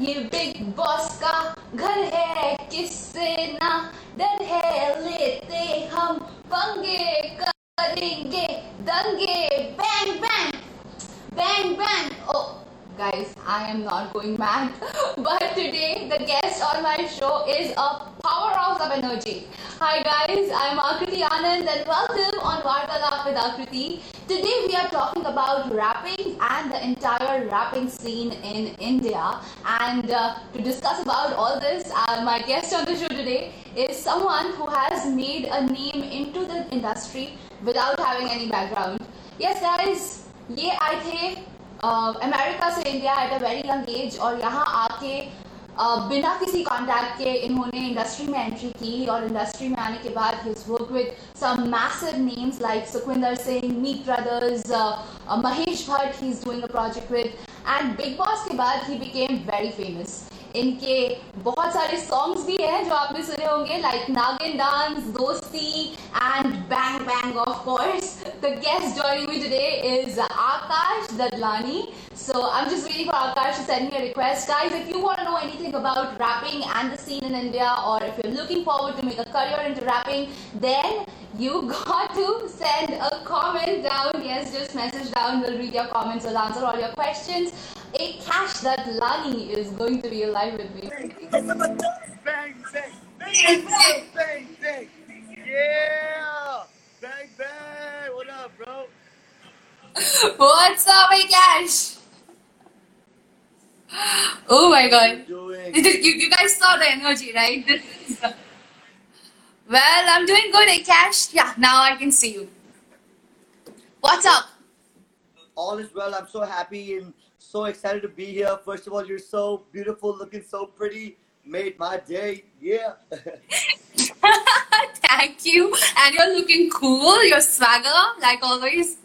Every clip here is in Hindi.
ये बिग बॉस का घर है, किससे ना डर है? लेते हम पंगे करेंगे, दंगे। Bang bang bang bang oh guys i am not going mad but today the guest on my show is a powerhouse of energy hi guys i'm akriti anand and welcome on vartalap with akriti today we are talking about rapping and the entire rapping scene in india and uh, to discuss about all this uh, my guest on the show today is someone who has made a name into the industry without having any background yes guys ये आए थे अमेरिका से India at a very young age और यहाँ आके बिना किसी कॉन्टैक्ट के इन्होंने इंडस्ट्री में एंट्री की और इंडस्ट्री में आने के बाद his work with some massive names like Sukhwinder Singh Meet brothers Mahesh Bhatt he is doing a project with and Bigg Boss के बाद ही बिकेम वेरी फ़ेमस इनके बहुत सारे सॉन्ग्स भी हैं जो आपने सुने होंगे like Nagin dance Dosti and Bang Bang of course the guest joining me today is Akash Dadlani so I am just waiting for Akash to send me a request guys if you want to know anything about rapping and the scene in India और if you are looking forward to make a career in rapping then You got to send a comment down. Yes, just message down. We'll read your comments. We'll answer all your questions. A cash that Lani is going to be alive with me. Bang, bang, bang, bang, bang, bang. Yeah, bang, bang. What up, bro? What's up, hey Cash? Oh my god. You, you guys saw the energy, right? Well, I'm doing good, hey Cash. Yeah, now I can see you. What's up? all is well. I'm so happy and so excited to be here. First of all, you're so beautiful, looking so pretty. Made my day. Yeah. Thank you. And you're looking cool. You're swagger, like always.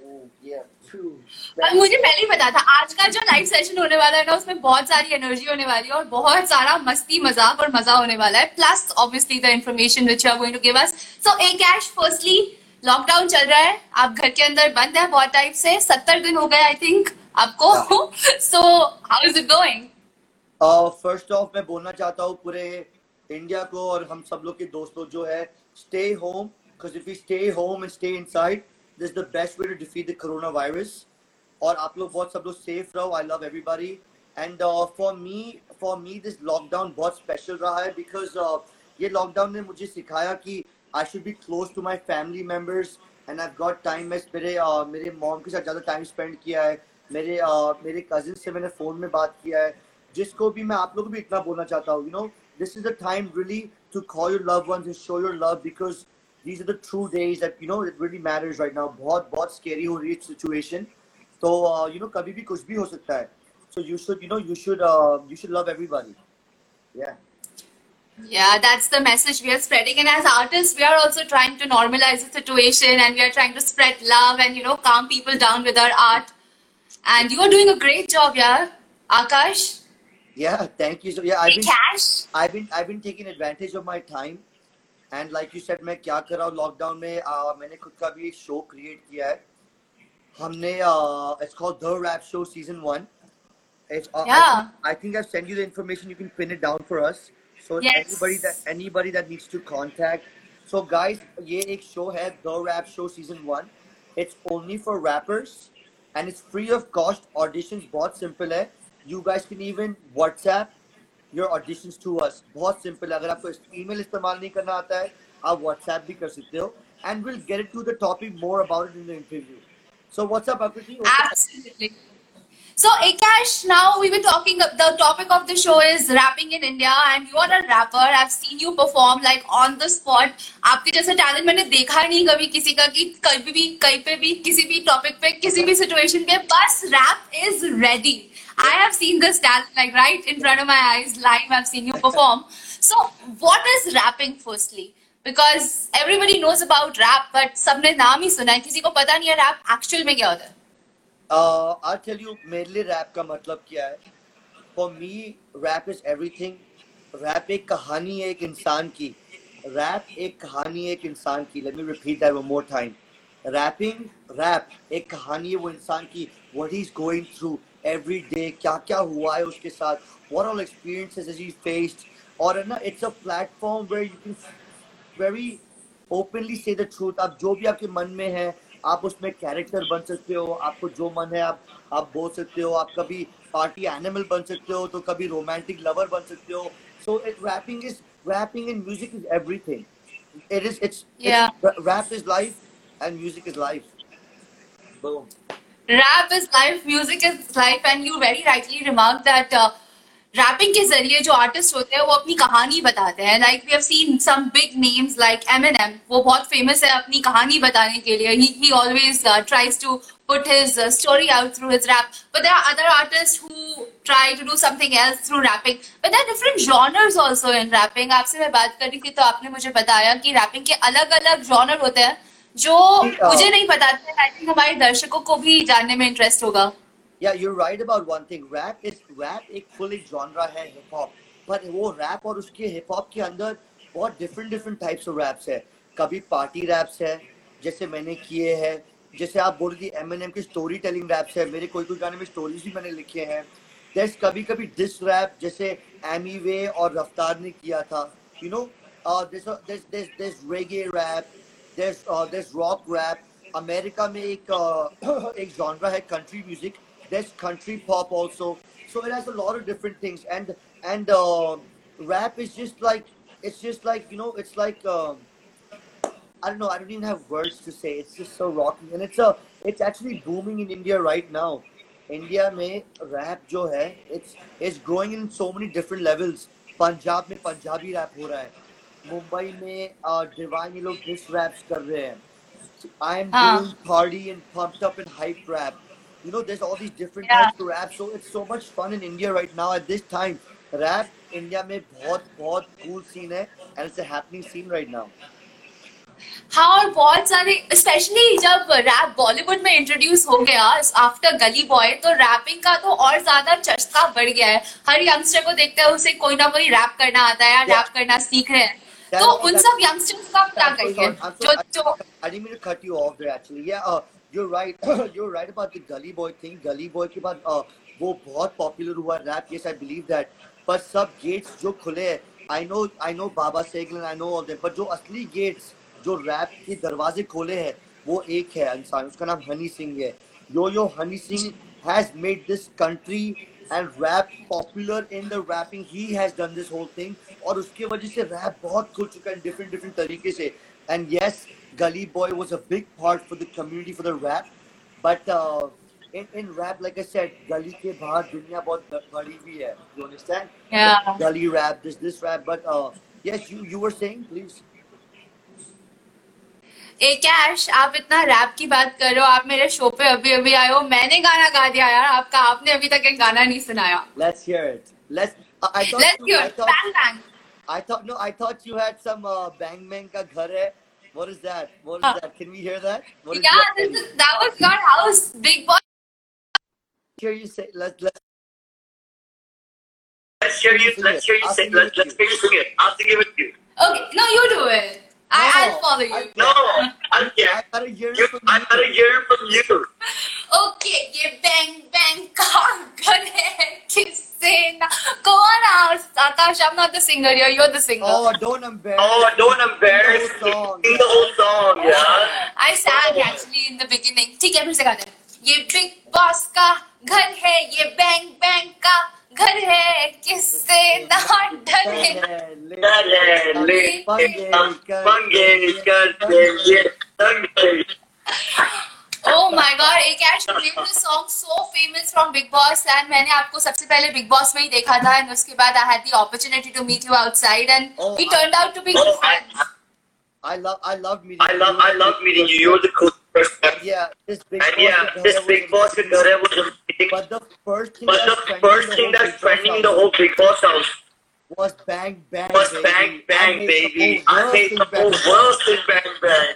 oh, yeah. और मुझे पहले ही पता था आज का जो लाइव सेशन होने वाला है ना उसमें बहुत सारी एनर्जी होने वाली है और बहुत सारा मस्ती मज़ाक और मज़ा होने वाला है plus obviously the information which are going to give us so Akash firstly lockdown चल रहा है आप घर के अंदर बंद है बहुत टाइम से सत्तर दिन हो गए आई थिंक आपको? So how is it going first of मैं बोलना चाहता हूँ पूरे इंडिया को और हम सब लोग के दोस्तों जो है stay home because if you stay home and stay inside this is the best way to defeat the corona virus और आप लोग बहुत सब लोग सेफ़ रहो I love everybody and for me for me this lockdown बहुत स्पेशल रहा है बिकॉज़ ये लॉकडाउन ने मुझे सिखाया कि I should be close to my family members and I got time मैं मेरे uh, मेरे मॉम के साथ ज़्यादा टाइम स्पेंड किया है। मेरे uh, मेरे कजिन से मैंने फ़ोन में बात किया है जिसको भी मैं आप लोग भी इतना बोलना चाहता हूँ you know this is the time really to call your love once and show your love because these are the true days that you know it really matters right now बहुत बहुत scary हो रही है situation तो uh, you know कभी भी कुछ भी हो सकता है you should you know you should uh, you should love everybody yeah Yeah, that's the message we are spreading. And as artists, we are also trying to normalize the situation and we are trying to spread love and, you know, calm people down with our art. And you are doing a great job, yeah. Akash, yeah thank you so yeah I've hey, been Cash. I've been I've been taking advantage of my time and like you said मैं क्या कर रहा हूँ लॉकडाउन में uh, मैंने खुद का भी एक शो क्रिएट किया है हमने uh, it's called the rap show season one it's uh, I, Yeah. think, I think I've sent you the information you can pin it down for us so Yes. anybody that anybody that needs to contact so guys ये एक show है the rap show season one it's only for rappers and it's free of cost auditions बहुत simple है you guys can even WhatsApp your auditions to us बहुत simple है अगर आपको email इस्तेमाल नहीं करना आता है आप WhatsApp भी कर सकते हो and we'll get into the topic more about it in the interview so what's up Akriti What's up? Absolutely. So, Akash, now we were talking, the topic of the show is rapping in India and you are a rapper. I've seen you perform like on the spot. आपके जैसा टैलेंट मैंने देखा नहीं कभी किसी का कि कभी भी कहीं पे भी किसी भी टॉपिक पे किसी भी सिचुएशन पे बस rap is ready I have seen this talent like right in front of my eyes live. I've seen you perform. So, what is rapping firstly? Because everybody knows about rap, but सबने नाम ही सुना है किसी को पता नहीं है रैप एक्चुअल में क्या होता है uh, I'll tell you मेरे रैप का मतलब क्या है For me, rap is everything. Rap एक कहानी है एक इंसान की रैप एक कहानी है एक इंसान की Let me repeat that one more time. Rapping, rap एक कहानी है वो इंसान की What he's going through, every day क्या क्या हुआ है उसके साथ what all experiences has he faced और है ना it's a platform where you can very openly say the truth आप जो भी आपके मन में है आप उसमें कैरेक्टर बन सकते हो आपको जो मन है आप आप बोल सकते हो आप कभी पार्टी एनिमल बन सकते हो तो कभी रोमांटिक लवर बन सकते हो। So it rapping is rapping in music is everything it is it's Yeah. rap is life and music is life. Boom. Rap is life, music is life, and you very rightly remarked that uh, rapping के ज़रिए जो आर्टिस्ट होते हैं वो अपनी कहानी बताते हैं। Like we have seen some big names like Eminem वो बहुत फ़ेमस है अपनी कहानी बताने के लिए। He always tries to put his uh, story out through his rap. But there are other artists who try to do something else through rapping. But there are different genres also in rapping. आपसे मैं बात कर रही थी तो आपने मुझे बताया कि रैपिंग के अलग अलग जॉनर होते हैं जो मुझे नहीं पता थे। आई थिंक हमारे दर्शकों को भी जानने में इंटरेस्ट होगा। Yeah, you're right about one thing. Rap is rap एक full एक genre है hip hop. पर वो rap और उसके hip hop के अंदर बहुत different different types of raps है. कभी party raps है, जैसे मैंने किए हैं. जैसे आप बोल रही Eminem की story telling raps है. मेरे कोई कोई गाने में stories भी मैंने लिखे हैं. There's कभी कभी diss rap जैसे Amy Way और रफ्तार ने किया था. Uh, rap. There's uh, there's rock rap. America में एक uh, एक genre है country music. there's country pop also so it has a lot of different things and and uh, rap is just like it's just like you know it's like um, I don't know I don't even have words to say it's just so rocky and it's a it's actually booming in India right now India में rap जो है it's it's growing in so many different levels Punjab में पंजाबी rap हो रहा है मुंबई में uh, डिवाइन ये लोग diss raps कर रहे हैं I am हाँ. doing party and pumped up and hype rap. You know, there's all these different Yeah. types of rap, so it's so much fun in India right now at this time. Rap India में बहुत बहुत cool scene है and it's a happening scene right now. हाँ और बहुत सारे स्पेशली जब रैप बॉलीवुड में इंट्रोड्यूस हो गया आफ्टर गली बॉय तो रैपिंग का तो और ज़्यादा चस्का बढ़ गया है हर यंगस्टर को देखते हैं उसे कोई ना कोई रैप करना आता है या Yeah. रैप करना सीख रहे हैं तो उन सब यंगस्टर्स का क्या कहेंगे? जो जो I mean to cut you off there actually या you right you right about the Gully Boy thing Gully Boy के बाद वो बहुत पॉपुलर हुआ rap yes I believe that पर सब गेट्स जो खुले I know I know Baba Sehgal I know all them पर जो असली गेट्स जो रैप के दरवाजे खोले हैं वो एक है इंसान. उसका नाम हनी सिंह है. Yo Yo Honey Singh has made this country and rap popular in the rapping he has done this whole thing और उसके वजह से रैप बहुत खुल चुका है डिफरेंट डिफरेंट तरीके से। And yes Gully Boy was a big part for the community for the rap but in in rap like I said Gully के बाहर दुनिया बहुत बड़ी भी है। You understand Gully rap this this rap but yes you you were saying please Akash आप इतना रैप की बात कर रहे हो आप मेरे शो पे अभी अभी आए हो। मैंने गाना गा दिया यार आपका आपने अभी तक एक गाना नहीं सुनाया। Let's hear it let's I thought let's hear bang bang I thought no, I thought you had some uh, Bang Bang ka ghar hai. What is that? What is uh, that? Can we hear that? What is yeah, that? This is, that was your house, big boy. Hear you say let let. Let's hear you. Let's hear you say. Let, let's hear you sing it. I'll sing it with you. Okay, no, you do it. No, I, will follow you. I, no, I'm here. I got a hear from you. you. okay, ye bang bang car gun kiss. किससे ना कौन आस आकाश I'm not the singer here you're the singer Oh, don't embarrass. Oh, don't embarrass Sing the whole song. Sing the whole song, yeah. I sang actually in the beginning ठीक है फिर से गाते हैं ये बिग बॉस का घर है ये बैंग बैंग का घर है किससे ना डरे Dale, le, pange, karte, ye, pange. Oh my god, Akash played this song so famous from Big Boss and मैंने आपको सबसे पहले Big Boss में ही देखा था and उसके बाद I had the opportunity to meet you outside and Oh, we I- turned out to be Oh, I, friends. I love I love meeting I love, you. I love meeting you. You're the coolest person. Yeah, this big And boss yeah, this big boss in amazing. Was amazing. But the first thing But the trending first thing the whole that's Big Boss trending the house whole Big Boss house was bang bang. was baby. bang, bang, baby. I made the whole world sing bang, bang.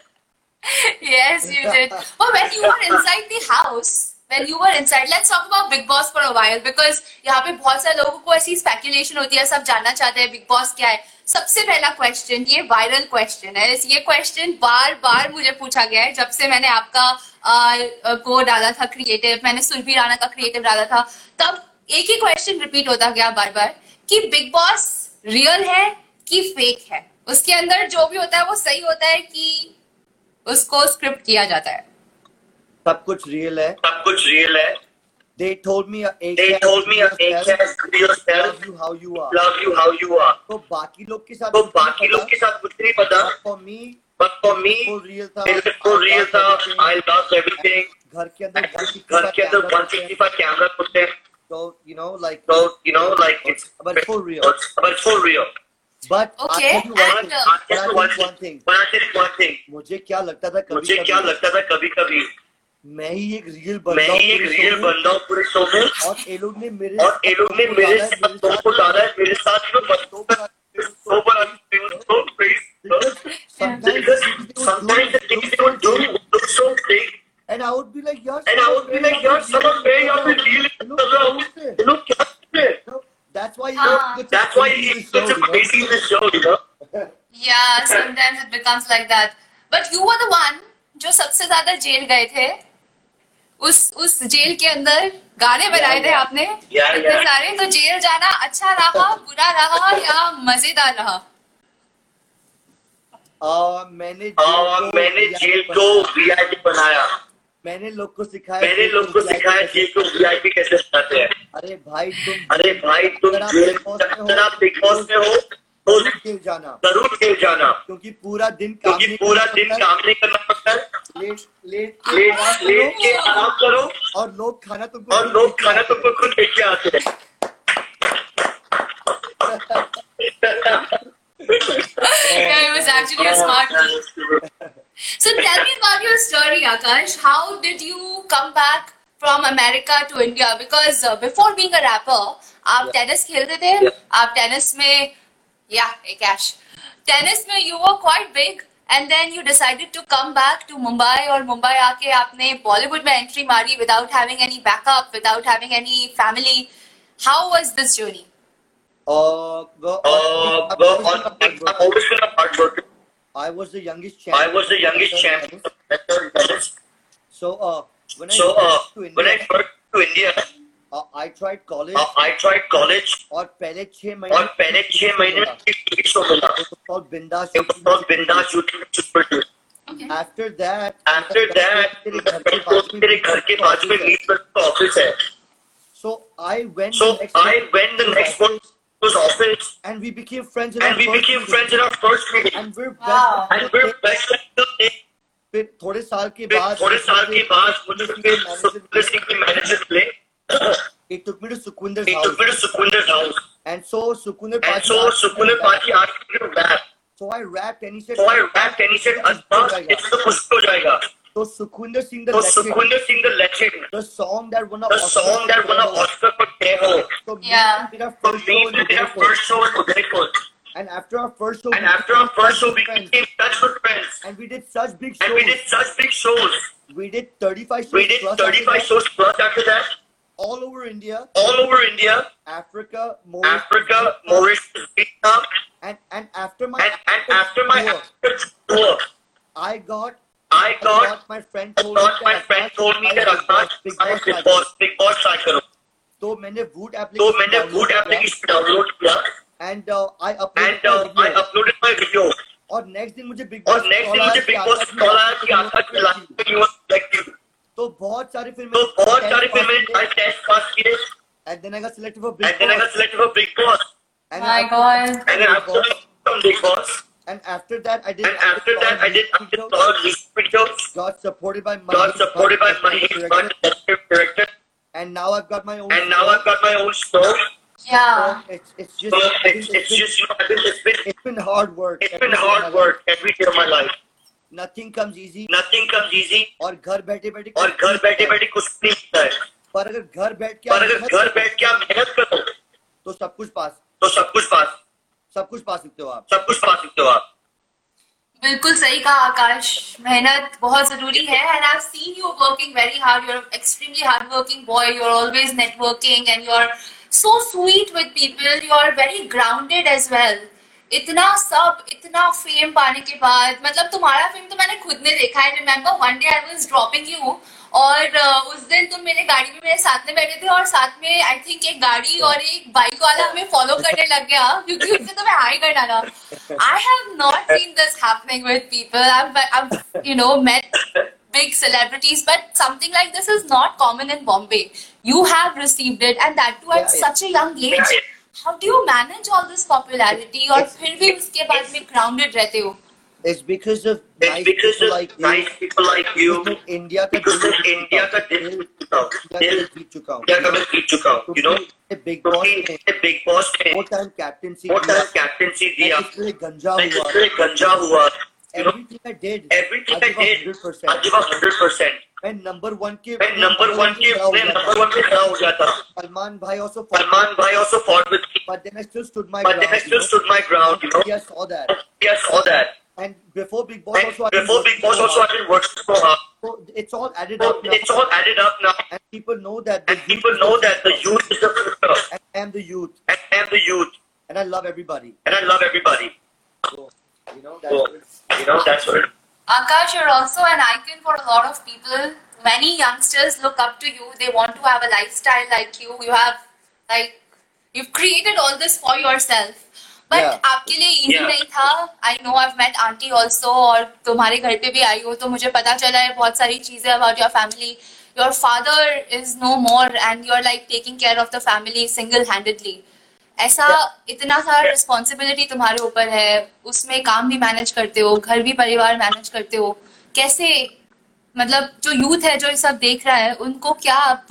Yes, you did. But when you were inside the house, when you were inside let's talk about big boss for a while because यहाँ पे बहुत सारे लोगों को ऐसी स्पेकुलेशन होती है सब जानना चाहते हैं बिग बॉस क्या है। सबसे पहला क्वेश्चन ये वायरल क्वेश्चन है। ये क्वेश्चन बार बार मुझे पूछा गया है जब से मैंने आपका को डाला था क्रिएटिव मैंने सुरभि राणा का क्रिएटिव डाला था तब एक ही क्वेश्चन रिपीट होता गया बार बार कि बिग बॉस रियल है कि फेक है? उसके अंदर जो भी होता है वो सही होता है कि उसको स्क्रिप्ट किया जाता है सब कुछ रियल है सब कुछ रियल है they told me a they told me yourself, yourself, yourself, love you how you are love you how you are. तो बाकी लोग के साथ तो बाकी लोग के साथ कुछ नहीं पता for me but for me real था it was real था. I loved everything घर के अंदर 165 घर के अंदर कैमरा होते हैं, 165 कैमरा होते हैं so you know like so you know like it's but it's for real but it's for real Okay, uh, thing मुझे क्या लगता था कभी मुझे क्या लगता था कभी कभी मैं ही एक रियल मैं बंदा ही एक हूँ रियल बंदा हूँ पूरे शो में और ये लोग ने मेरे और ये लोग ने मेरे सबको साथ को डाला है मेरे साथ जो बंदों तो का so but I'm feeling so crazy because sometimes the things they would do look so big and I would be like यार and I would be like यार समझ में यहाँ पे real कर रहा हूँ ये लोग क्या कर रहे हैं That's why हाँ. you That's why he's such a crazy in this show, you know. Yeah, sometimes it becomes like that. But you were the one जो सबसे ज़्यादा जेल गए थे उस उस जेल के अंदर गाने बनाए थे आपने Yeah, इतने. सारे तो जेल जाना अच्छा रहा बुरा रहा या मज़ेदार रहा आ, मैंने आ, जेल को मैंने VIP जेल को। वीआईपी बनाया मैंने लोग को सिखाया मैंने लोग को सिखाया को वीआईपी कैसे बनाते हैं। अरे भाई तुम अरे भाई तुम अगर आप हो, बिग बॉस में हो तो ज़रूर जेल जाना? ज़रूर जेल जाना? क्योंकि पूरा दिन काम क्योंकि नहीं पूरा करना दिन पड़ता। काम नहीं करना पड़ता। लेट लेट आराम लेट लेट करो। के आराम करो। और लोग खाना तुमको और खुद लोग खाना तुमको खुद लेके आते हैं। Yeah, it was actually a smart move. So tell me about your story, Akash. How did you come back from America to India? Because uh, before being a rapper, आप टेनिस खेलते थे Yeah. आप टेनिस में या कैश टेनिस में you were quite big and then you decided to come back to Mumbai और मुंबई आके आपने बॉलीवुड में एंट्री मारी without having any backup, without having any family. How was this journey? और वो- Uh, और- well, on, I've always been a hard worker. I was the youngest champ. I was the youngest champion of tennis. So uh, when I So uh, went to when I India, first to India, uh, I tried college uh, I tried college और पहले छह महीने और पहले छह महीने में टीवी शो मिला और बिंदास It was called Bindaas shooting super two Okay. After that, After that, तेरे घर के पास में मेरे घर के पास में नीट का ऑफिस है So I went. So the next I day went the to next one to his office and we became friends. In and our we first became meeting. friends in our first meeting. And we're Wow. best And we're best friends till today. फिर थोड़े साल के फिर बाद थोड़े साल के बाद मुझे फिर manager सुखविंदर सिंह की मैनेजर मिले He took me to Sukhwinder's He house. took me to Sukhwinder's house. And so Sukhwinder And Paji so asked me Sukhwinder to rap. Paji asked me to rap. So I rapped and he said, So I rapped and he said, अच्छा इसमें तो कुछ हो जाएगा. so Sukhwinder Singh the So legend, Sukhwinder Singh the legend, the song that won a the song that won an Oscar for Teho. So me Yeah. and did our first we show did our first show in Udaipur. And after our first show, And after our first show, we became such good friends. And we did such big shows And we shows. did such big shows. We did 35 shows. We did after 35 that, shows plus after that. all over India, All over India, Africa, Mauritius, Africa, Mauritius, Vietnam. and and after my And, and after my tour, tour, I got I got my friend told me that Akash Big Boss Big Boss try करो तो मैंने वूट एप्लीकेशन तो मैंने वूट एप्लीकेशन डाउनलोड किया। And I upload I uploaded और नेक्स्ट दिन मुझे बिग बॉस और नेक्स्ट दिन मुझे बिग बॉस कॉल आया कि आकाश के लास्ट यू आर लाइक तो बहुत सारी फ़िल्में तो बहुत सारी फ़िल्में आई टेस्ट पास किए। And then I got selected Bigg Boss and then I got selected Bigg Boss my god and I got from Bigg Boss and after that I did and after that I did I did videos, all music videos got supported by got Mahesh supported by Bhatt, Mahesh director, Bhatt executive director and now I've got my own and now show. I've got my own show Yeah. So it's it's just so I think it's, it's it's been, just you know I think it's been it's been hard work it's every been day of my hard life. work every day of my life nothing comes easy nothing comes easy और घर बैठे बैठे और घर बैठे बैठे कुछ नहीं होता है पर अगर घर बैठ के पर आप अगर मेहनत घर करो, बैठ के आप मेहनत करो तो सब कुछ पास तो सब कुछ पास सब कुछ पा सकते हो आप। सब कुछ पा सकते हो आप। बिल्कुल सही कहा आकाश। मेहनत बहुत ज़रूरी है and I seen you working very hard you are extremely hard working boy you are always networking and you are so sweet with people you are very grounded as well इतना सब इतना फेम पाने के बाद मतलब तुम्हारा फेम तो मैंने खुद ने देखा है remember one day I was dropping you और uh, उस दिन तुम मेरे गाड़ी में मेरे साथ में बैठे थे और साथ में आई थिंक एक गाड़ी और एक बाइक वाला हमें फॉलो करने लग गया क्योंकि उससे तो मैं हाई कर डाला I have not seen this happening with people I you know met big celebrities but something like this is not common in bombay. You have received it and that too at Yeah, yeah. such a young age. How do you manage all this popularity और फिर भी उसके बाद में ग्राउंडेड रहते हो It's because of It's nice because people of like nice you. people like you. India का because of India का दिल दिल जीत चुका हूँ. इंडिया का मैं जीत चुका हूँ. You know. बिग बॉस ने बिग बॉस ने वो टाइम कैप्टनसी वो टाइम कैप्टनसी दिया. इसलिए गंजा हुआ. इसलिए गंजा हुआ. Everything I did. Everything I did. I gave 100%. I gave 100%. And number one के एंड नंबर वन के नंबर वन के खड़ा हो गया था सलमान भाई आल्सो सलमान भाई also fought with me but then I still stood my but then I still stood my ground you know? Yes saw that. Yes saw that. And before big boss and also before big boss also I didn't work so hard. So it's all added so up now. it's all added up now. And people know that and people know that the youth is the future. And I the youth. And I the youth. And I love everybody. And I love everybody. So you know that's so, you know that's what Akash, you're also an icon for a lot of people. Many youngsters look up to you. They want to have a lifestyle like you. You have, like, you've created all this for yourself. But Yeah. आपके लिए easy Yeah. नहीं था. I know I've met auntie also और तुम्हारे घर पे भी आई हो तो मुझे पता चला है बहुत सारी चीजें about your family. Your father is no more and you're like taking care of the family single-handedly. ऐसा इतना सारा रिस्पॉन्सिबिलिटी तुम्हारे ऊपर है उसमें काम भी मैनेज करते हो घर भी परिवार मैनेज करते हो कैसे मतलब जो यूथ है जो ये सब देख रहा है उनको क्या आप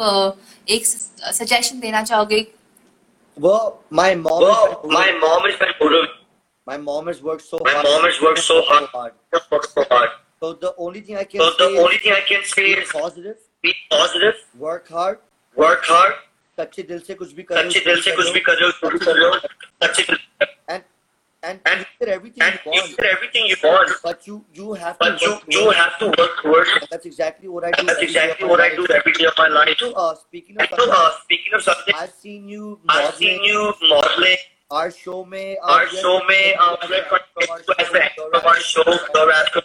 एक सजेशन देना चाहोगे? वो माय मॉम माय सच्चे दिल से कुछ भी करो सच्चे दिल से कुछ भी कर रहे हो कर रहे हो सच्चे दिल से and and And- you get everything and you you want get everything you want but you you have but to you work you have to work towards it. that's exactly what I do that's exactly what I do every day of my life so uh, speaking of so uh, speaking of something I've seen you Modeling, I've seen you modeling our show में our show में uh, from our show the Rascal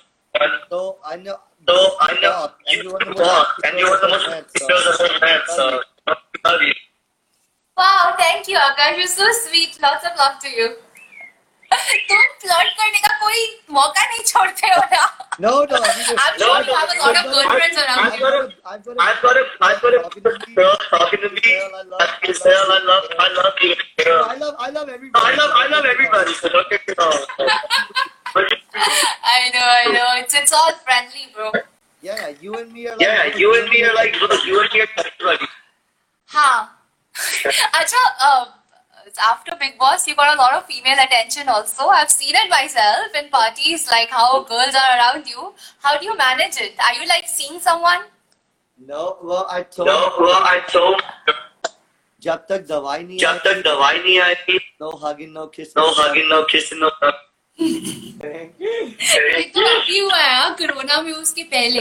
so I know so I know you you walk and you are the most pictures of so I love you wow thank you Aakash you so sweet lots of love to you तुम फ्लर्ट करने का कोई मौका नहीं छोड़ते हो ना no no I mean, I'm No, sure you no, have a lot of no, girlfriends I- around I've you. got a- I've got a, I've got a I've got a girl talking to me Girl, I love- like you said I love I love you girl I love I love everybody I love I love everybody so don't get me wrong But I know, I know. It's it's all friendly, bro. yeah you and me are like yeah you and me are like look, you and me are everybody हाँ. अच्छा, uh, after Big Boss, you got a lot of female attention also. I've seen it myself in parties, like how girls are around you. How do you manage it? Are you like seeing someone? no well I told no well I told जब तक दवाई नहीं जब तक दवाई नहीं आएगी no hugging no kissing no hugging no kissing no ये तो अभी हुआ है हाँ, कोरोना में उसके पहले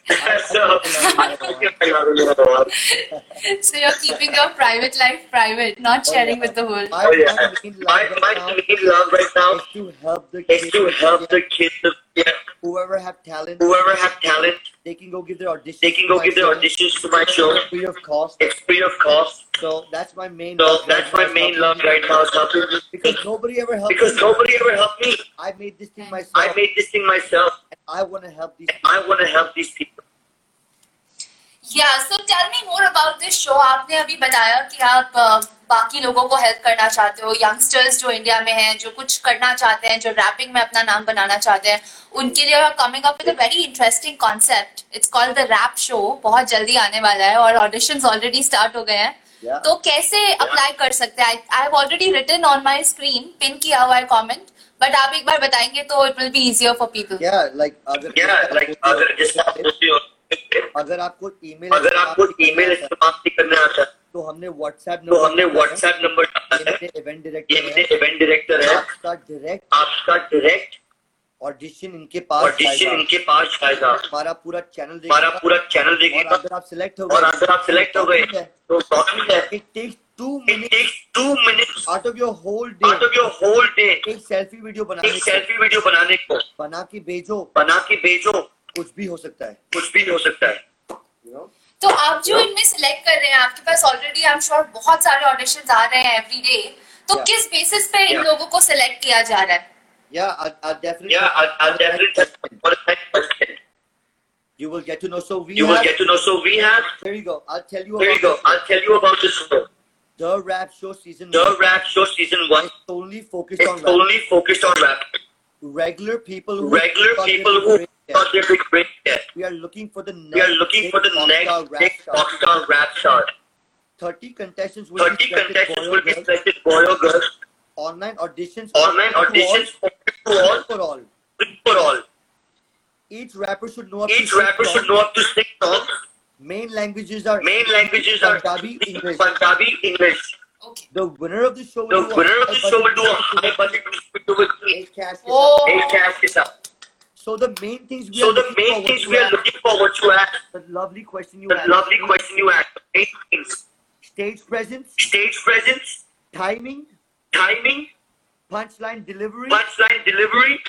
so, you, I love you. So you're keeping your private life private, not Oh, sharing yeah. with the world. My, Oh yeah, my main my love right now main love right now is to help the kids. to help the kids, of, yeah, whoever have talent, whoever have talent, they can go give their auditions. they can go to my give their show. auditions to my show. It's free of cost. It's free of cost. So that's my main. So love that's right my now, main love right now. is Because nobody ever helped because me. nobody ever helped me. I made this thing myself. I made this thing myself. and I want to help these people. I want to help these people. Yeah, so tell me more about this show. आपने अभी बताया कि आप बाकी लोगों को हेल्प करना चाहते हो यंगस्टर्स जो इंडिया में हैं जो कुछ करना चाहते हैं जो रैपिंग में अपना नाम बनाना चाहते हैं उनके लिए coming up with a very interesting concept it's called the rap show बहुत जल्दी आने वाला है और ऑडिशन ऑलरेडी स्टार्ट हो गए हैं। Yeah. तो कैसे अप्लाई कर सकते हैं? I have already written on my screen pin किया हुआ है कमेंट बट आप एक बार बताएँगे तो it will be easier for people Yeah, like अगर Yeah, जिस अगर आपको ईमेल अगर आपको ईमेल इस्तेमाल नहीं करना आता तो हमने व्हाट्सएप तो हमने व्हाट्सएप नंबर डाला है। इवेंट डायरेक्टर है। इवेंट डायरेक्टर है। आपका डायरेक्ट आपका डायरेक्ट ऑडिशन इनके पास ऑडिशन इनके पास जाएगा हमारा पूरा चैनल हमारा पूरा चैनल देखेगा। अगर आप सिलेक्ट हो और अगर आप सिलेक्ट हो गए तो प्रॉब्लम है। It takes two It minute takes two minutes out of your whole out day of your whole day एक सेल्फी वीडियो बनाने एक सेल्फी वीडियो बनाने को। बना के भेजो। बना के भेजो। कुछ भी हो सकता है। कुछ भी हो सकता है। तो आप जो इनमें सिलेक्ट कर रहे हैं आपके पास ऑलरेडी आई एम श्योर बहुत सारे ऑडिशन आ रहे हैं एवरी डे तो किस बेसिस पे इन लोगों को सिलेक्ट किया जा रहा है? Yeah I definitely yeah I definitely you will get to know so we you will get to know so we have there you go I tell you there you go I tell you about this the rap show season the rap show season 1 only focused on rap only focused on rap regular people regular people who We are looking for the next, we are looking for the next big rap star. 30 contestants will 30 be contestants will be selected boy or girl. Online auditions. Online auditions for all. For all. For all. Each rapper should know up Each to rapper should know up to six songs. Main languages are main languages are Punjabi, English. Punjabi, English. Okay. The winner of the show. The winner of the show will do a high budget with a cash. Oh. A cash is up. So the main things we So are the looking main forward things to we are are looking forward to ask, the lovely question you the asked. lovely question you asked, main things, Stage presence, stage presence, timing, timing, punchline delivery, punchline delivery,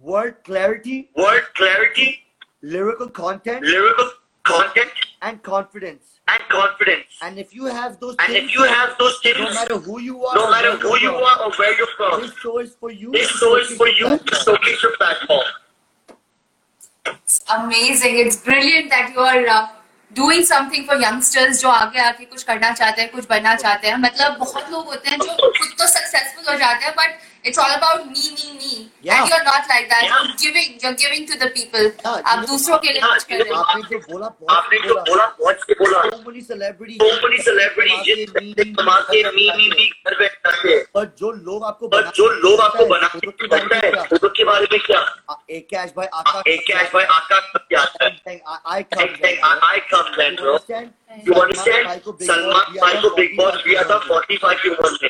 word clarity, word clarity, lyrical content, lyrical content, and confidence. and confidence. And if you have those And things, if you have those no matter who you are, no matter who you from, are or where you're from, this show is for you. this show is for you showcase your platform. Amazing. It's brilliant that you are uh, doing something for youngsters जो आगे आके कुछ करना चाहते हैं कुछ बनना चाहते हैं मतलब बहुत लोग होते हैं जो खुद तो सक्सेसफुल हो जाते हैं but It's all about me me me Yeah. And you are not like that Yeah. Giving you are giving to the people Yeah, आप you know, दूसरों के लिए yeah, कुछ कर रहे हो आपने जो बोला बहुत आपने जो बोला बोला बहुत से बोला so many celebrities so many celebrities जिस पैसे कमा के मी मी मी घर बैठ जाते हैं पर जो लोग आपको पर जो लोग आपको बना के के बनता है फोटो के बारे में क्या एक कैश भाई आकाश एक कैश भाई आकाश तक क्या आता है I come Thank- thank- I, I come then, bro. understand You understand? Salman भाई को बिग बॉस दिया था 45 की उम्र में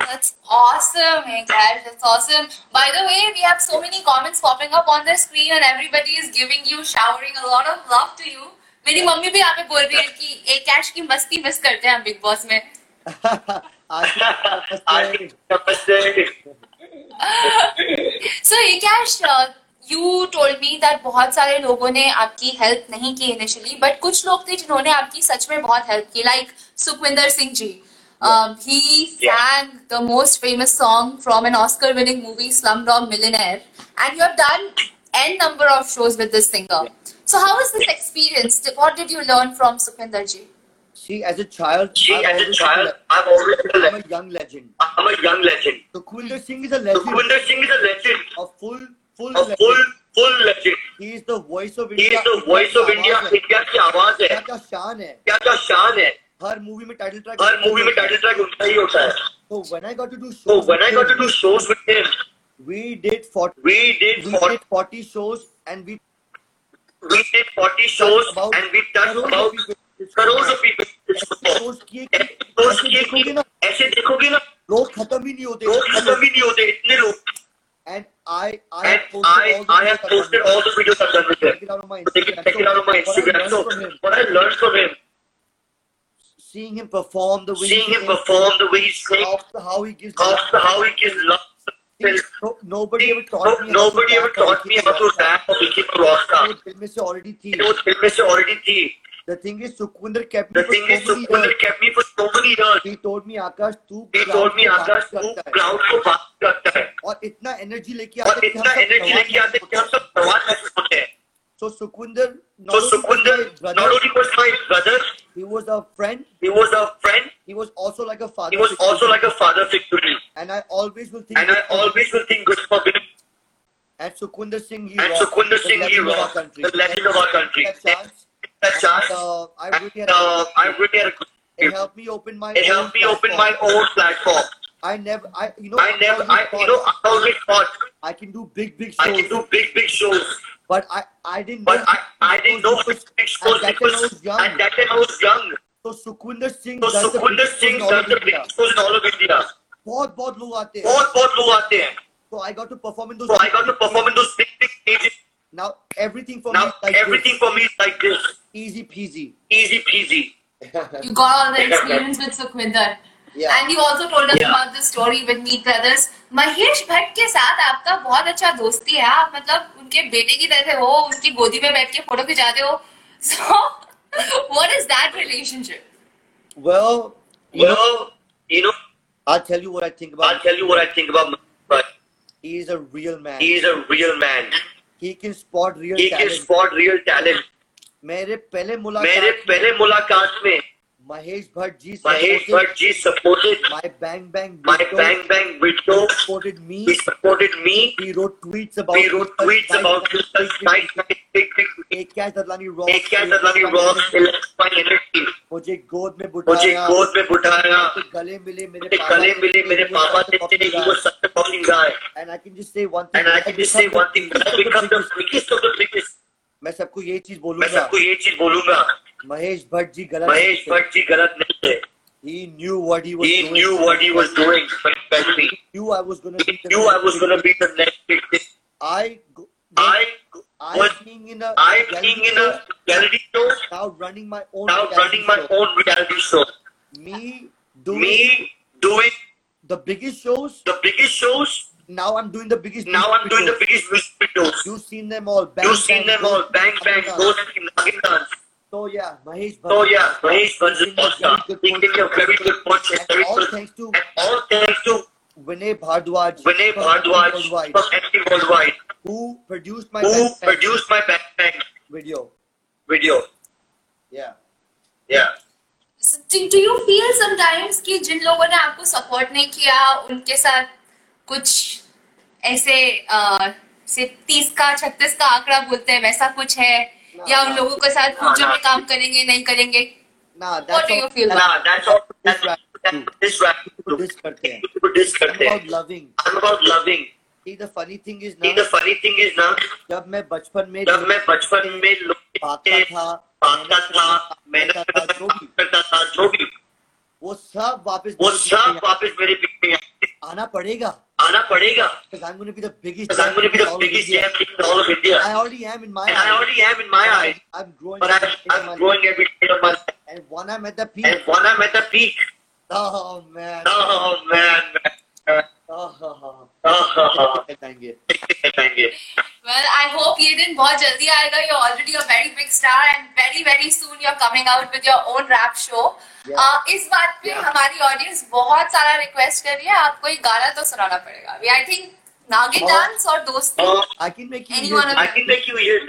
That's awesome, hey guys. That's awesome. By the way, we have so many comments popping up on the screen, and everybody is giving you, showering a lot of love to you. मेरी मम्मी भी यहाँ पे बोल रही है कि एक कैश की मस्ती मिस करते हैं हम बिग बॉस में so Kash you told me that बहुत सारे लोगों ने आपकी हेल्प नहीं की इनिशियली बट कुछ लोग थे जिन्होंने आपकी सच में बहुत हेल्प की like Sukhwinder Singh ji Um, he Yeah. sang the most famous song from an Oscar-winning movie, Slumdog Millionaire, and you have done n number of shows with this singer. So, how was this experience? What did you learn from Sukhvinder ji? See, as a child, See, I've as a always child, been I've always been a a- I'm a legend. young legend. I'm a young legend. So Kuinder Singh is a legend, Sukhwinder Singh is a legend, a full, full a legend. full, full legend. He is the voice of He India. is the voice of India. आवाज है। इंडिया की आवाज क्या है क्या शान है क्या क्या शान है हर मूवी में टाइटल ट्रैक हर मूवी में टाइटल ट्रैक उनका ही होता है। तो when I got to do show when I got to do shows with him we did 40 we did 40 shows and we we did 40 shows and we touch about करोड़ों पीपल शोस किए शोस किए कि ऐसे देखोगे ना लोग खत्म ही नहीं होते लोग खत्म भी नहीं होते इतने लोग and I I I I have posted all the videos I done with him check it out on my Instagram so what I learn from him seeing him perform the way seeing him perform, the way he sings, how, how he gives how, how he gives love. No, nobody ever taught me. Nobody ever taught me how to rap or become a rock star. वो से already थी. वो दिल से already थी. The thing is, Sukhwinder kept me The for thing is, so many Sukhwinder years. kept me for so many years. He told me, आकाश तू He crowd told me, को बात तू करता है. क्राउड को बात करता है और इतना एनर्जी लेके और आते हैं कि इतना हम लेके आते कि हम सब भगवान महसूस होते हैं So my not only was my brother, he was a friend. he was a friend, He was also like a father. he was also like a father figure to me. and I always will think. And I good for him. always will think good for him. And Sukwinder Singh, he And the Singh, he legend of our country. the legend of our country. That chance, That chance, and, uh, I really had a uh, good I really had It helped me open my. It helped me open my own platform. I never, I you know, I never, I, always you know, I always thought I can do big, big shows. I can do big, big shows, but I, I didn't but know. I, I didn't know because big shows at that time I because was young. at that time I was young. So Sukwinder Singh So does the Sukwinder biggest shows Singh in all does of the India. biggest shows in all of India. बहुत बहुत लोग आते हैं. बहुत बहुत लोग आते हैं. So I got to perform in those. So I got to perform in those big, big stages. Now everything for me Now is like everything for me is like this, this. easy peasy. easy peasy. You got all the experience with Sukhwinder. Yeah. And you also told us Yeah. about the story with Meet Brothers. Mahesh Bhatt के साथ आपका बहुत अच्छा दोस्ती है आप मतलब उनके बेटे की तरह हो उनकी गोदी में बैठ के फ़ोटो खिंचाते हो so what is that relationship Well, you know, Well, you know, I'll tell you what I think about. I'll tell you what I think about but He is a real man. he is a real man. He can spot real He talent. can spot real talent. मेरे पहले मेरे मुलाकात पहले मुलाकात में Mahesh Bhatt ji Mahesh Bhatt ji supported my bang bang my bang bang बिटो supported me supported me he wrote tweets about he wrote tweets about this time एक क्या दलानी रॉक एक क्या दलानी रॉक इलेक्ट्रिक एनर्जी मुझे गोद में बुटाया। मुझे गोद में बुटाया। गले मिले मेरे गले मिले मेरे पापा ने तेरे ही वो सत्य पॉलिंग गाय। And I can just say one thing and I can just say one thing become the biggest of the biggest मैं सबको ये चीज़ बोलूँगा। मैं सबको ये चीज़ बोलूँगा। महेश भट्ट जी गलत महेश नहीं थे. भट्ट जी गलत नहीं थे he knew what he was he doing knew what he was doing especially He knew I was gonna he be the knew I was going to be the next big thing I go- I I was being in a I reality being in a show, reality show now running my own now reality running my show. own reality show me doing me doing the biggest shows the biggest shows now I'm doing the biggest now I'm music doing the videos. biggest music videos you've seen them all bang, you've seen bang, them all Ghost, bang bang Nagin ghost and Nagin dance So yeah Mahesh Bhajan. So yeah, Mahesh was He's a been a all-star. very good He gave a very good coach and all good thanks to and all thanks to Vinay Bhardwaj Vinay Bhardwaj from NT Worldwide who produced my who Bang produced my Bang video video. yeah Yeah. Do, do you feel sometimes कि जिन लोगों ने आपको सपोर्ट नहीं किया उनके साथ कुछ ऐसे अ, से तीस का छत्तीस का आंकड़ा बोलते हैं वैसा कुछ है या उन लोगों के साथ फ्यूचर में काम करेंगे नहीं करेंगे? फनी थिंग इज़ ना फनी थिंग इज़ ना जब मैं बचपन में जब मैं बचपन में पाता था पाता था मेहनत करता जो भी। वो सब वापस वो सब वापस मेरे पीछे आना पड़ेगा आना पड़ेगा because I'm going to be the biggest because I'm going to be the biggest champion in all of India. I already am in my And I already am in my eyes. I'm, growing But I'm, I'm growing every day of my life. and when I'm at the peak And when I'm at the peak, oh man oh man, man. oh, oh, oh. Oh, oh, जाएँगे Well, I hope ये दिन बहुत जल्दी आएगा. You're already a very big star and very very soon you're coming out with your own rap show. Yeah. Uh, इस बात पे Yeah. हमारी ऑडियंस बहुत सारा रिक्वेस्ट कर रही है आपको एक गाना तो सुनाना पड़ेगा. We I think Naagin Oh. Dance और दोस्ती. Oh, I can make you Anyone I can make you hear.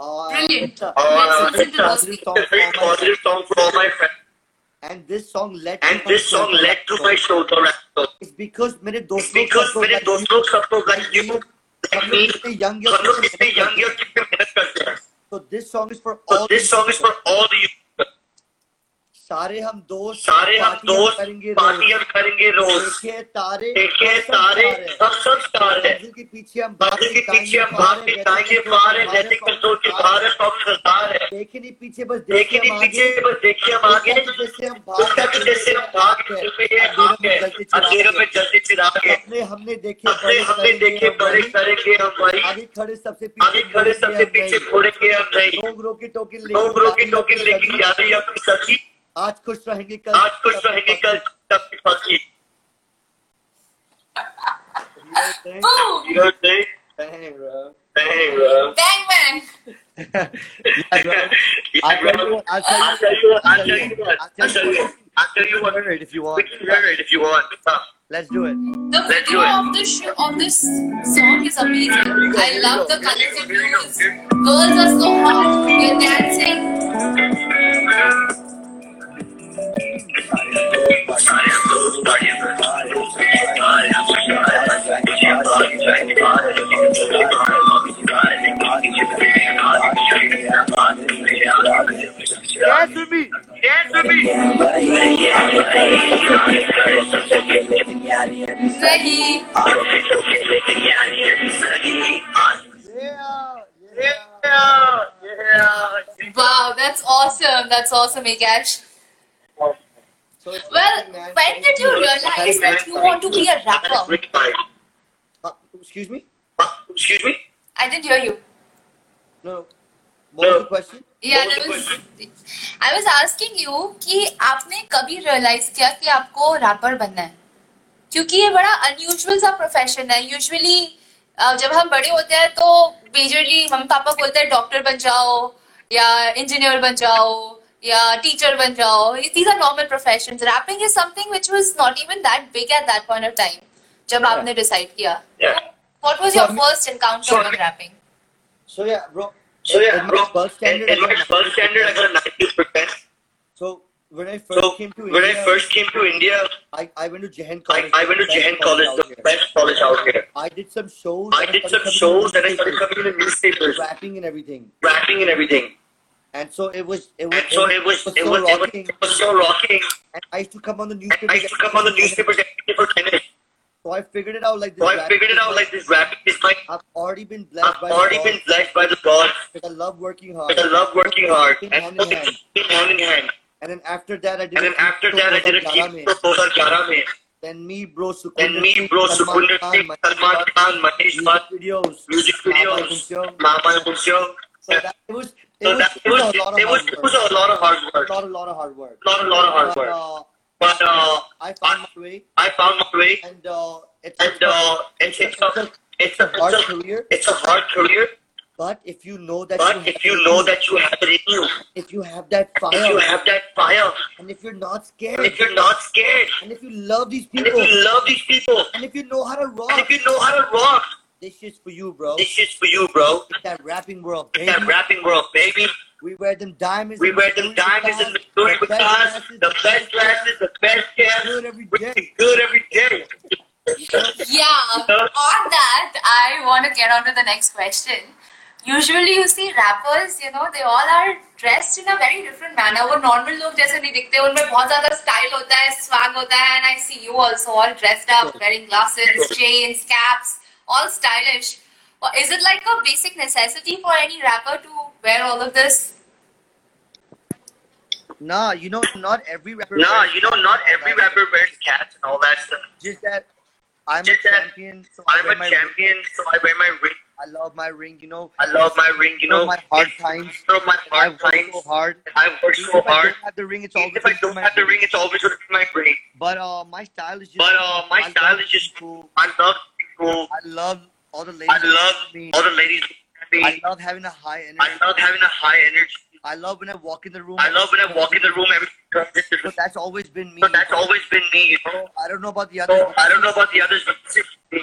Oh, Brilliant. it's Oh, Let's listen to things. It's a very positive song for all my friends. and this song led And to this song led to my show, The Rap Show. It's because मेरे It's दोस्त लोग because सब So this song is the all young, young, सारे हम दोस्त सारे हम दोस्त करेंगे पार्टी हम करेंगे रोज। देखे तारे देखे हम सब तारे तारे। सब स्टार है के पीछे हम मंजिल के पीछे हम भाग के जाएँगे पार है नैतिक कंट्रोल के बाहर है सब सरदार है। देखे नहीं पीछे बस देखिए देखे नहीं पीछे बस देखिए हम आगे। जैसे हम उसका भी जैसे हम भाग के अंधेरों में जलते चिराग है। अपने हमने देखे अपने हमने देखे बड़े करेंगे हम वही आगे खड़े सबसे पीछे आगे खड़े सबसे पीछे छोड़ेंगे हम नहीं। लोग रोके टोकन लोग रोके टोकन लेके जा रही अपनी सच्ची आज खुश रहेंगे कल आज खुश रहेंगे कल सबकी फंसी Boom! You know what I'm saying? Dang, bro. Dang, bro. Bang bang. Yeah, bro. Yeah, I'll tell you what, I'll tell you what, I'll tell you what, I'll tell you, I'll tell you what, if you we can hear it if you want. Let's do it. The Let's do video it. of this show, of this song is amazing. I love the colors of. Girls are so hot. They're dancing. Dance with me. Dance with me. Ready? Yeah. Yeah, yeah. Wow, that's awesome. That's awesome, Akash. So Well, when did you realize that you want to be a rapper? Uh, excuse me? Excuse me? I didn't hear you. No. आपने कभी रियलाइज़ किया कि आपको रैपर बनना है? क्योंकि ये बड़ा अनयूजल सा प्रोफेशन है। यूजली जब हम बड़े होते हैं तो मेजरली मम्मी पापा बोलते हैं डॉक्टर बन जाओ या इंजीनियर बन जाओ या टीचर बन जाओ। These are normal profession rapping is something which was not even that big at that point of time जब आपने डिसाइड किया। What was your first encounter with rapping So yeah, bro. I with mean- rapping So yeah, bro. So yeah, in bro, my first standard, in I my first standard, I got a 90%. So when I first So came to when India, I first came to India, I, I went to Jahan I, College. I went to Jahan College, the best college out here. I did some shows. I and did some shows and I started coming in the newspapers, rapping and everything. rapping and everything. And so it was, it was, And so it was, it so was, it was, rocking. it was so rocking. And I used to come on the newspaper. I used to come on the newspaper every day for 10 minutes. So I figured it out like this. So I figured it out like this rapping is my, I've already been blessed I've by already the been blessed by the God. because I love working hard. Because I love working hard. And hand in hand. hand in hand. And then after that, I did. And then after that, I did a keep proposal Gara mein. Then me, bro, Sukunder And me, bro, Sukunder Singh, Salman Khan, Mahesh music Bhatt, videos, music videos. Mama Kunchyo. So that it was, it So was, that it was, a lot of it was, hard it work. was a lot of hard work. Not a lot of hard work. Not a lot of hard work. Uh, But uh, I found my way, I found my way, and uh, it's, and uh, it's, it's, a, it's, a, hard it's, a, career. it's a hard career. But if you know that, But if you know that you have it in you, if you have that fire, if you have that fire, and if you're not and scared, if you're not scared, and if you love these people, and if you love these people, and if you know how to and rock, if you know how to rock, this shit's for you, bro. this is for you, bro. It's that rapping world, It's that rapping world, baby. We wear them diamonds. We and wear them Louis diamonds Vuitton, and the Louis the best Vuittons, glasses, the best glasses, the best we caps. do it every We day. good every day. You know? Yeah, on that, I want to get on to the next question. Usually you see rappers, you know, they all are dressed in a very different manner. वो normal लोग जैसे नहीं दिखते उनमें बहुत ज़्यादा style होता है, swag होता है, and I see you also all dressed up, wearing glasses, chains, caps, all stylish. Well, Is it like a basic necessity for any rapper to wear all of this? Nah, you know, not every rapper. Nah, wears you know, not every rapper wears cats and all that stuff. Just that I'm a Just that champion, so I I'm a champion, so I wear my ring. I love my ring, you know. I love my ring, you know. my hard times. Through my I hard work times. so hard. I work so if I hard. don't have the ring, it's always if I gonna don't have the ring. ring, it's always going to be my ring. But uh, my style is just. But uh, my I style is just cool. I love people. I love all the ladies. I love me. all the ladies. I love having a high energy. I love having a high energy. I love when I walk in the room. I love when I walk in the room. Everything comes So different. that's always been me. So that's always been me, you know. I don't know about the others. So I don't know about the others, but this is me.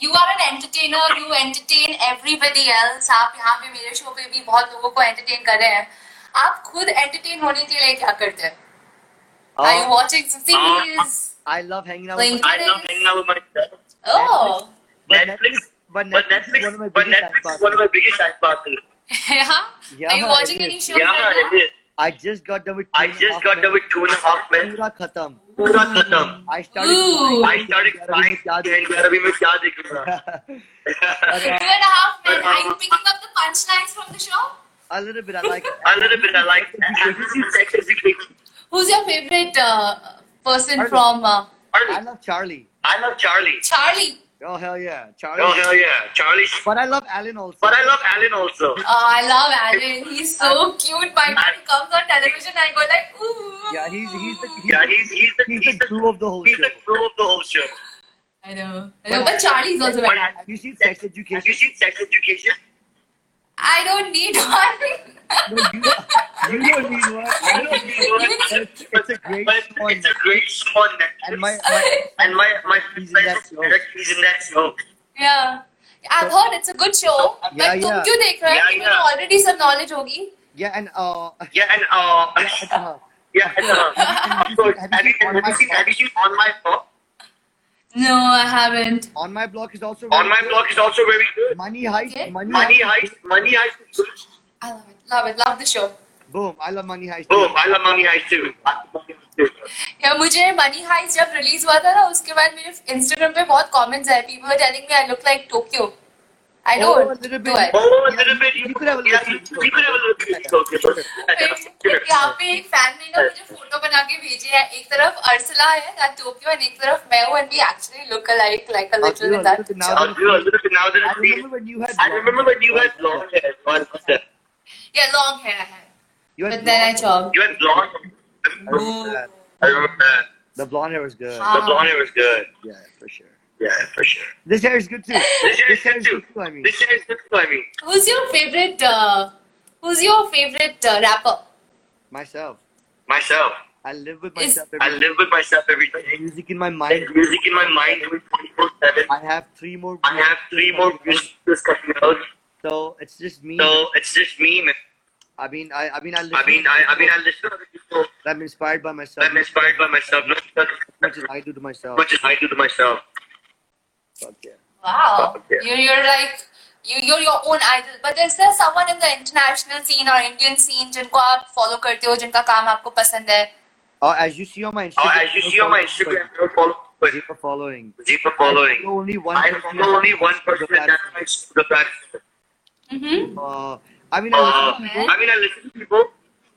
You are an entertainer, you entertain everybody else. आप यहाँ पे मेरे शो पे भी बहुत लोगों को entertain कर रहे हैं. आप खुद entertain होने के लिए क्या करते हैं? Are you Uh, watching some series? I love hanging out Playing with my, I love hanging out with my friends. Oh, but Netflix, Netflix, but but Netflix, Netflix, is one of my but biggest Netflix time is one of my biggest time passes. yeah. Yeah, Are you watching it any is. shows Yeah, right it now? is. I just got done with. I two and a just half got men. done with two and a half men. Pura khatam. Pura khatam. I started. Ooh. I started crying and यार अभी मैं क्या देखूंगा? Two and a half men. Are you picking up the punchlines from the show? a little bit. I like. it. A little bit I like Have you seen Sex Education? Who's your favorite uh, person Charlie. from uh, I Charlie. love Charlie. I love Charlie. Charlie? Oh hell yeah, Charlie. Oh hell yeah, Charlie. But I love Alan also. But I love Alan also. Oh, I love Alan. He's so cute. By the time he comes on television, I go like, ooh. yeah, he's he's the he's, Yeah, he's he's the he's he's the the glue of the whole he's show. the crew of the whole show. I know. I know. But Charlie's also very But- Have you seen Sex Education? Have you seen Sex Education? I don't need one. No, you, You don't need one. You don't need one. It's, it's a great But song. it's a great song And my, my and my my He's in that show. He's in that show. Yeah. I've heard it's a good show. Yeah, but तुम yeah. क्यों देख रहे हो? Yeah, तुम्हें yeah. तो already सब knowledge होगी. yeah, and uh, Yeah, and uh, uh, yeah, and uh, of course, have you seen have you seen have you seen on my blog? No, I haven't. on my blog is also On my blog is also very good. Money heist. Okay. Money, Money heist. heist, money heist. I love it. Love it. Love the show. Boom. I love money heist. Boom, I love money heist too. I love money heist too. या मुझे मनी हाइस जब रिलीज़ हुआ था ना उसके बाद मेरे इंस्टाग्राम पे बहुत कमेंट्स आए people telling me I look like Tokyo I know don't यहाँ पे एक फ़ैन ने ना मुझे फ़ोटो बना के भेजे है। एक तरफ़ अर्सला है दैट टोक्यो एंड एक तरफ़ मैं हूँ and we actually look alike like a little that I remember when you had long hair yeah long hair you had long hair I remember that. I remember that. The blonde hair was good. The blonde hair was good. Yeah, for sure. Yeah, for sure. This hair is good too. This hair is good too. I mean, This hair is good too. I mean, who's your favorite uh, who's your favorite uh, rapper myself. myself. I live with Is- myself. I Every live with myself every day. music in my There's mind. music in my mind 24 7. I have three more. I have three more musicals coming out. So it's just me. So it's just me, man. I mean, I, I mean, I, I listen mean, I, I mean, I listen to other people. I'm inspired by myself. I'm inspired by myself, not as Much as I do to myself. much as I do to myself. Fuck yeah. Wow. Yeah. You're, you're like, you, you're your own idol. But is there someone in the international scene or Indian scene जिनको आप follow करते हो, जिनका काम आपको पसंद है? Oh, as you see on my Oh, Instagram. as you see on my Instagram, I follow but Zero following. deeper I following. follow only one. I person follow only one on person the and that's platform. the platform. Mm-hmm. Uh, I mean, I Uh, listen to people, I mean, I listen to people,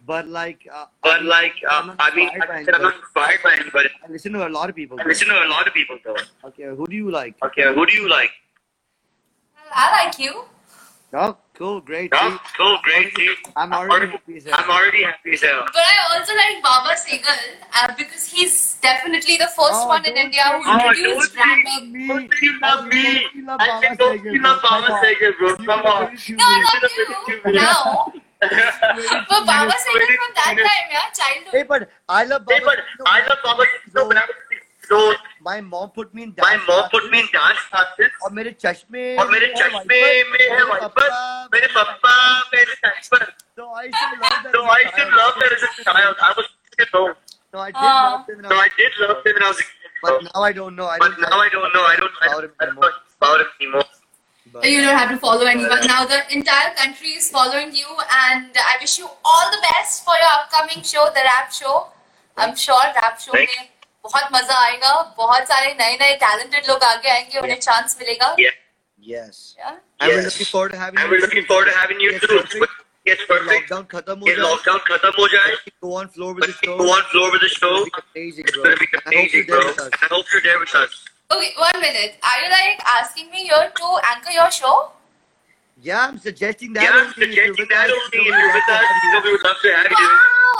but like, uh, but like, uh, I'm not I mean, I said I'm not anybody. inspired by anybody. I listen to a lot of people. I listen to a lot of people though. Okay, who do you like? Okay, who do you like? I like you. Oh, cool, great. Oh, see? cool, great, see. I'm already happy as hell. I'm already happy as hell. But I also like Baba Segal uh, because he's definitely the first Oh, one in India who Oh, introduced don't say rapping. me. Don't say you love me. I Baba said don't you love bro. Baba Come. Segal, bro. Come on. No, much. not you. Now. But Baba Segal from that time, yeah, childhood. Hey, but I love Baba. Hey, but I love Baba Segal so when I was so My mom put me in my dance mom put classes me in dance classes और मेरे चश्मे और मेरे में है चश्मे वाइपर, में है मेरे वाइपर पापा, मेरे पापा मेरे चाचा So I used to love that. So I used to love that as a child. I was you know, So I did Ah. love them. so I did love him when I was a kid. But now I don't know. I But don't now I don't know. I don't. I about don't, him I don't anymore. know about him anymore. But- You don't have to follow anyone. Now the entire country is following you, and I wish you all the best for your upcoming show, the rap show. I'm sure rap show Thank में बहुत मज़ा आएगा बहुत सारे नए नए टैलेंटेड लोग आगे आएँगे उन्हें चांस मिलेगा Yes. Yeah? And Yes. looking forward to having And we're looking forward to having you Yes, too. Yes, perfect. Lockdown खत्म हो जाए. lockdown खत्म हो जाए. Go on floor with the show. go on floor with the show. It's gonna amazing, It's bro. gonna be amazing, bro. I hope you're there with us. Okay, one minute. Are you like asking me here to anchor your show? Yeah, I'm suggesting that. Yeah, I'm only. Suggesting that only. so If you're with us, you. so we would love to have you.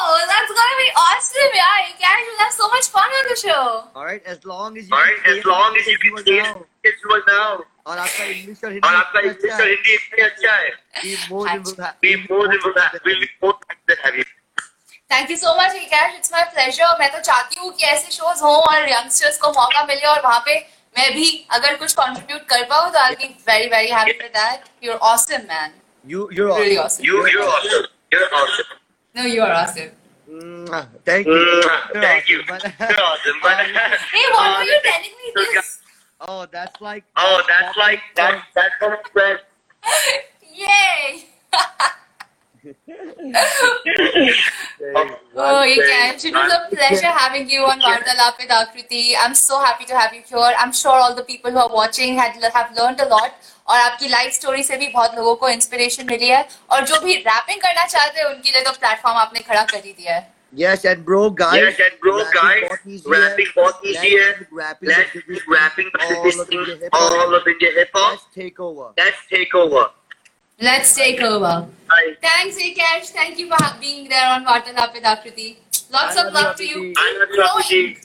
Wow, that's gonna be awesome, yeah. You guys will have so much fun on the show. All right, as long as you All right, as long as you stay can stay now. as you are now. और आपका इंग्लिश और हिंदी और आपका इंग्लिश अच्छा और है, हिंदी इतनी अच्छा है. we more than will have- We more than will have. We'll be more than have you. Thank you so much Kash it's my pleasure मैं तो चाहती हूँ कि ऐसे शोज़ हों और यंगस्टर्स को मौका मिले और वहाँ पे मैं भी अगर कुछ कंट्रीब्यूट कर पाऊँ तो I be very very happy with that you are awesome man You, you're really awesome. awesome You, you're awesome. You're awesome. no you are awesome Mwah. Thank you. Mwah. You're Thank you. awesome, but- You're awesome. But hey what were you telling me this oh, that's like. oh, that's like that. That's kind of friend. yay Oh, you can. It was a pleasure having you on Vartalap with Akriti. I'm so happy to have you here. I'm sure all the people who are watching had have learned a lot. और आपकी लाइफ स्टोरी से भी बहुत लोगों को इंस्पिरेशन मिली है और जो भी रैपिंग करना चाहते हैं उनके लिए तो प्लेटफॉर्म आपने खड़ा कर ही दिया है Yes, and bro, guys. Yes, and bro, guys, है. rapping बहुत easy है. Rapping rapping all of of India hip hop. Let's take over. Let's take over. Let's take over. I, Thanks, Akash. Thank you for being there on Vartalap with Akriti. Lots I of love to you. I love you.